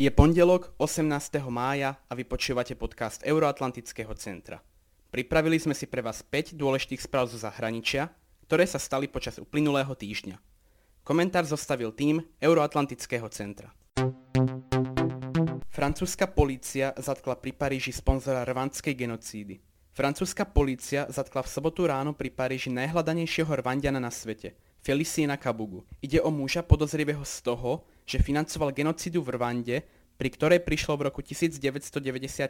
Je pondelok 18. mája a vy počúvate podcast Euroatlantického centra. Pripravili sme si pre vás 5 dôležitých správ zo zahraničia, ktoré sa stali počas uplynulého týždňa. Komentár zostavil tým Euroatlantického centra. Francúzska polícia zatkla pri Paríži sponzora rwandskej genocídy. Francúzska polícia zatkla v sobotu ráno pri Paríži najhľadanejšieho rwandiana na svete, Feliciena Kabugu. Ide o muža podozrivého z toho, že financoval genocidu v Rwande, pri ktorej prišlo v roku 1994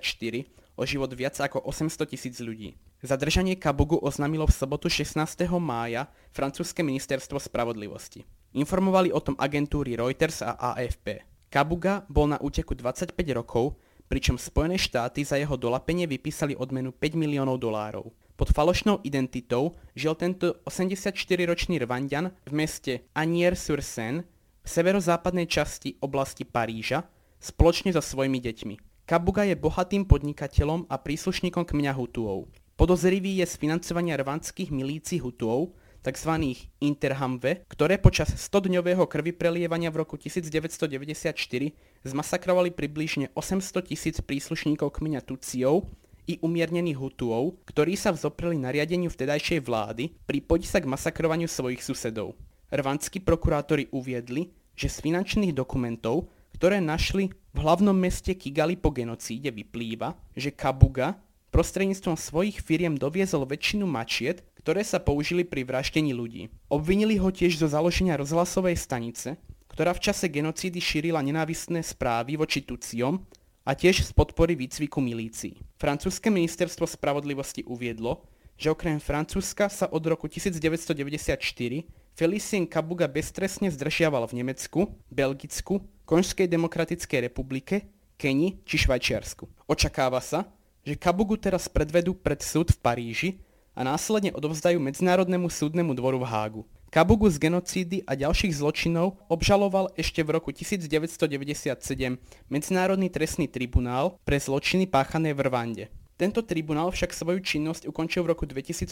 o život viac ako 800 tisíc ľudí. Zadržanie Kabugu oznámilo v sobotu 16. mája francúzske ministerstvo spravodlivosti. Informovali o tom agentúry Reuters a AFP. Kabuga bol na úteku 25 rokov, pričom Spojené štáty za jeho dolapenie vypísali odmenu 5 miliónov dolárov. Pod falošnou identitou žil tento 84-ročný Rwandian v meste Anier-sur-Seine v severozápadnej časti oblasti Paríža spoločne so svojimi deťmi. Kabuga je bohatým podnikateľom a príslušníkom kmňa Hutuov. Podozrivý je z financovania rwandských milícií Hutuov, tzv. Interhamve, ktoré počas 100-dňového krvi prelievania v roku 1994 zmasakrovali približne 800 tisíc príslušníkov kmeňa Tuciov i umiernených Hutuov, ktorí sa vzopreli nariadeniu vtedajšej vlády pripojiť sa k masakrovaniu svojich susedov. Rwandskí prokurátori uviedli, že z finančných dokumentov, ktoré našli v hlavnom meste Kigali po genocíde vyplýva, že Kabuga prostredníctvom svojich firiem doviezol väčšinu mačiet, ktoré sa použili pri vraždení ľudí. Obvinili ho tiež zo založenia rozhlasovej stanice, ktorá v čase genocídy šírila nenávistné správy voči Tuciom a tiež z podpory výcviku milícií. Francúzske ministerstvo spravodlivosti uviedlo, že okrem Francúzska sa od roku 1994 Felicien Kabuga beztrestne zdržiaval v Nemecku, Belgicku, Konžskej demokratickej republike, Keni či Švajčiarsku. Očakáva sa, že Kabugu teraz predvedú pred súd v Paríži a následne odovzdajú Medzinárodnému súdnemu dvoru v Hágu. Kabugu z genocídy a ďalších zločinov obžaloval ešte v roku 1997 Medzinárodný trestný tribunál pre zločiny páchané v Rwande. Tento tribunál však svoju činnosť ukončil v roku 2015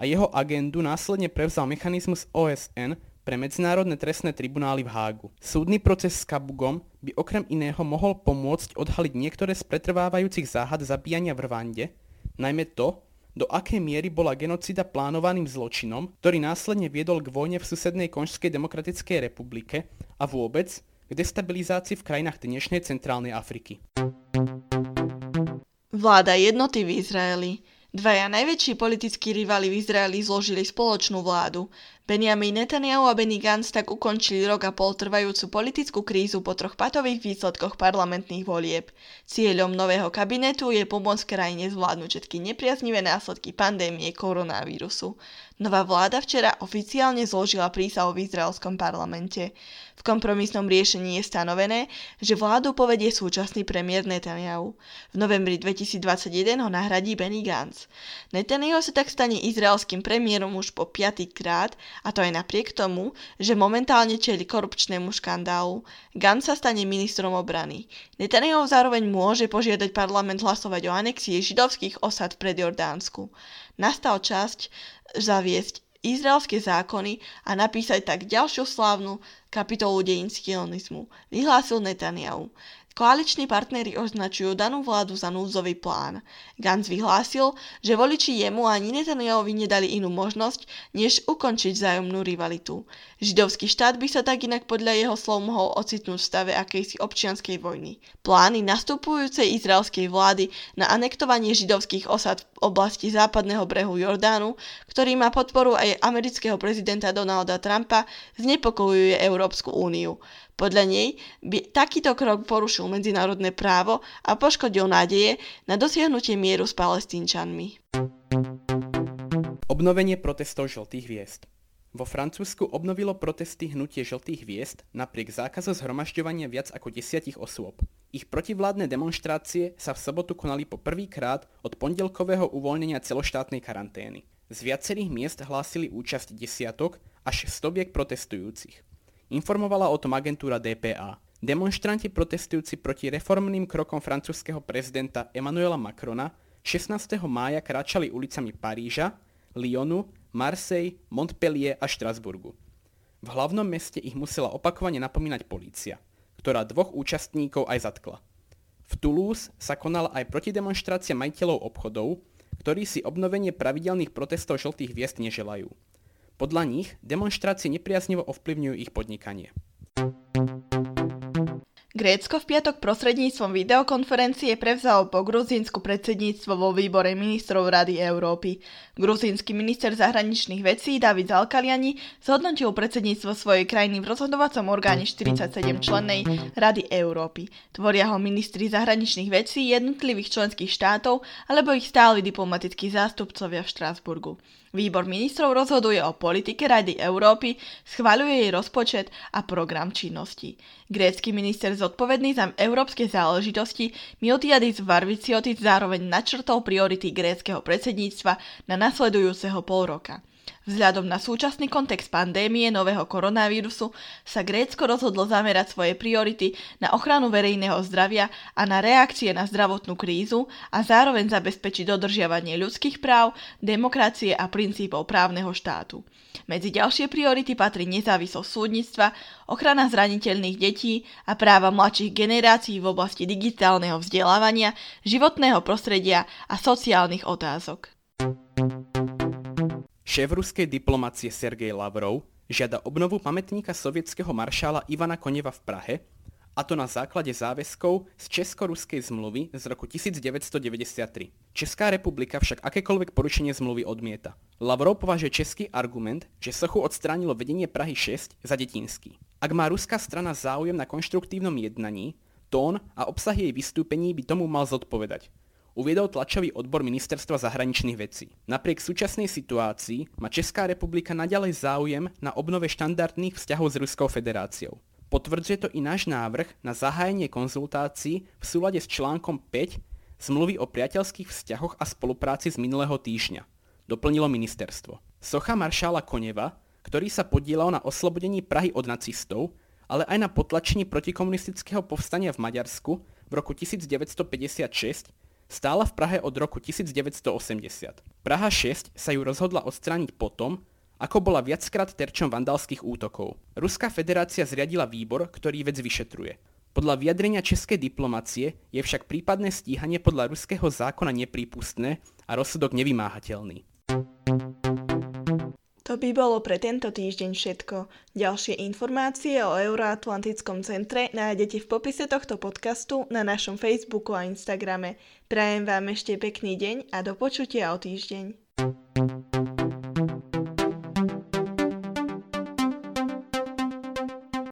a jeho agendu následne prevzal mechanizmus OSN pre medzinárodné trestné tribunály v Hágu. Súdny proces s Kabugom by okrem iného mohol pomôcť odhaliť niektoré z pretrvávajúcich záhad zabíjania v Rwande, najmä to, do akej miery bola genocida plánovaným zločinom, ktorý následne viedol k vojne v susednej Konžskej demokratickej republike a vôbec k destabilizácii v krajinách dnešnej centrálnej Afriky. Vláda jednoty v Izraeli. Dvaja najväčší politickí rivali v Izraeli zložili spoločnú vládu. Benjamin Netanyahu a Benny Gantz tak ukončili rok a pol trvajúcu politickú krízu po troch patových výsledkoch parlamentných volieb. Cieľom nového kabinetu je pomôcť krajine zvládnuť všetky nepriaznivé následky pandémie koronavírusu. Nová vláda včera oficiálne zložila prísahu v izraelskom parlamente. V kompromisnom riešení je stanovené, že vládu povedie súčasný premiér Netanyahu. V novembri 2021 ho nahradí Benny Gantz. Netanyahu sa tak stane izraelským premiérom už po piatý krát a to aj napriek tomu, že momentálne čeli korupčnému škandálu. Gantz sa stane ministrom obrany. Netanyahu zároveň môže požiadať parlament hlasovať o anexii židovských osad v Jordánsku. Nastal časť zaviesť izraelské zákony a napísať tak ďalšiu slávnu kapitolu dejín sionizmu, vyhlásil Netanyahu. Koaliční partnery označujú danú vládu za núdzový plán. Gantz vyhlásil, že voliči jemu ani Netanyahovi nedali inú možnosť, než ukončiť vzájomnú rivalitu. Židovský štát by sa tak inak podľa jeho slov mohol ocitnúť v stave akejsi občianskej vojny. Plány nastupujúcej izraelskej vlády na anektovanie židovských osad v oblasti západného brehu Jordánu, ktorý má podporu aj amerického prezidenta Donalda Trumpa, znepokojuje Európsku úniu. Podľa nej by takýto krok porušil medzinárodné právo a poškodil nádeje na dosiahnutie mieru s palestínčanmi. Obnovenie protestov žltých hviezd vo Francúzsku obnovilo protesty hnutie žltých hviezd napriek zákazu zhromažďovania viac ako desiatich osôb. Ich protivládne demonstrácie sa v sobotu konali po prvýkrát od pondelkového uvoľnenia celoštátnej karantény. Z viacerých miest hlásili účasť desiatok až stoviek protestujúcich. Informovala o tom agentúra DPA. Demonstranti protestujúci proti reformným krokom francúzského prezidenta Emmanuela Macrona 16. mája kráčali ulicami Paríža, Lyonu, Marseille, Montpellier a Štrasburgu. V hlavnom meste ich musela opakovane napomínať polícia, ktorá dvoch účastníkov aj zatkla. V Toulouse sa konala aj protidemonstrácia majiteľov obchodov, ktorí si obnovenie pravidelných protestov žltých hviezd neželajú. Podľa nich demonstrácie nepriaznivo ovplyvňujú ich podnikanie. Grécko v piatok prostredníctvom videokonferencie prevzalo po Gruzínsku predsedníctvo vo výbore ministrov Rady Európy. Gruzínsky minister zahraničných vecí David Zalkaliani zhodnotil predsedníctvo svojej krajiny v rozhodovacom orgáne 47 člennej Rady Európy. Tvoria ho ministri zahraničných vecí jednotlivých členských štátov alebo ich stáli diplomatickí zástupcovia v Štrásburgu. Výbor ministrov rozhoduje o politike Rady Európy, schvaľuje jej rozpočet a program činnosti. Grécky minister zodpovedný za európske záležitosti Miltiadis Varviciotis zároveň načrtol priority gréckého predsedníctva na nasledujúceho pol roka. Vzhľadom na súčasný kontext pandémie nového koronavírusu sa Grécko rozhodlo zamerať svoje priority na ochranu verejného zdravia a na reakcie na zdravotnú krízu a zároveň zabezpečiť dodržiavanie ľudských práv, demokracie a princípov právneho štátu. Medzi ďalšie priority patrí nezávislosť súdnictva, ochrana zraniteľných detí a práva mladších generácií v oblasti digitálneho vzdelávania, životného prostredia a sociálnych otázok. Šéf ruskej diplomacie Sergej Lavrov žiada obnovu pamätníka sovietského maršála Ivana Koneva v Prahe, a to na základe záväzkov z Česko-ruskej zmluvy z roku 1993. Česká republika však akékoľvek porušenie zmluvy odmieta. Lavrov považuje český argument, že sochu odstránilo vedenie Prahy 6 za detinský. Ak má ruská strana záujem na konštruktívnom jednaní, tón a obsah jej vystúpení by tomu mal zodpovedať uviedol tlačový odbor Ministerstva zahraničných vecí. Napriek súčasnej situácii má Česká republika naďalej záujem na obnove štandardných vzťahov s Ruskou federáciou. Potvrdzuje to i náš návrh na zahájenie konzultácií v súlade s článkom 5 zmluvy o priateľských vzťahoch a spolupráci z minulého týždňa, doplnilo ministerstvo. Socha maršála Koneva, ktorý sa podielal na oslobodení Prahy od nacistov, ale aj na potlačení protikomunistického povstania v Maďarsku v roku 1956, Stála v Prahe od roku 1980. Praha 6 sa ju rozhodla odstrániť potom, ako bola viackrát terčom vandalských útokov. Ruská federácia zriadila výbor, ktorý vec vyšetruje. Podľa vyjadrenia českej diplomacie je však prípadné stíhanie podľa ruského zákona neprípustné a rozsudok nevymáhateľný. To by bolo pre tento týždeň všetko. Ďalšie informácie o Euroatlantickom centre nájdete v popise tohto podcastu na našom Facebooku a Instagrame. Prajem vám ešte pekný deň a do počutia o týždeň.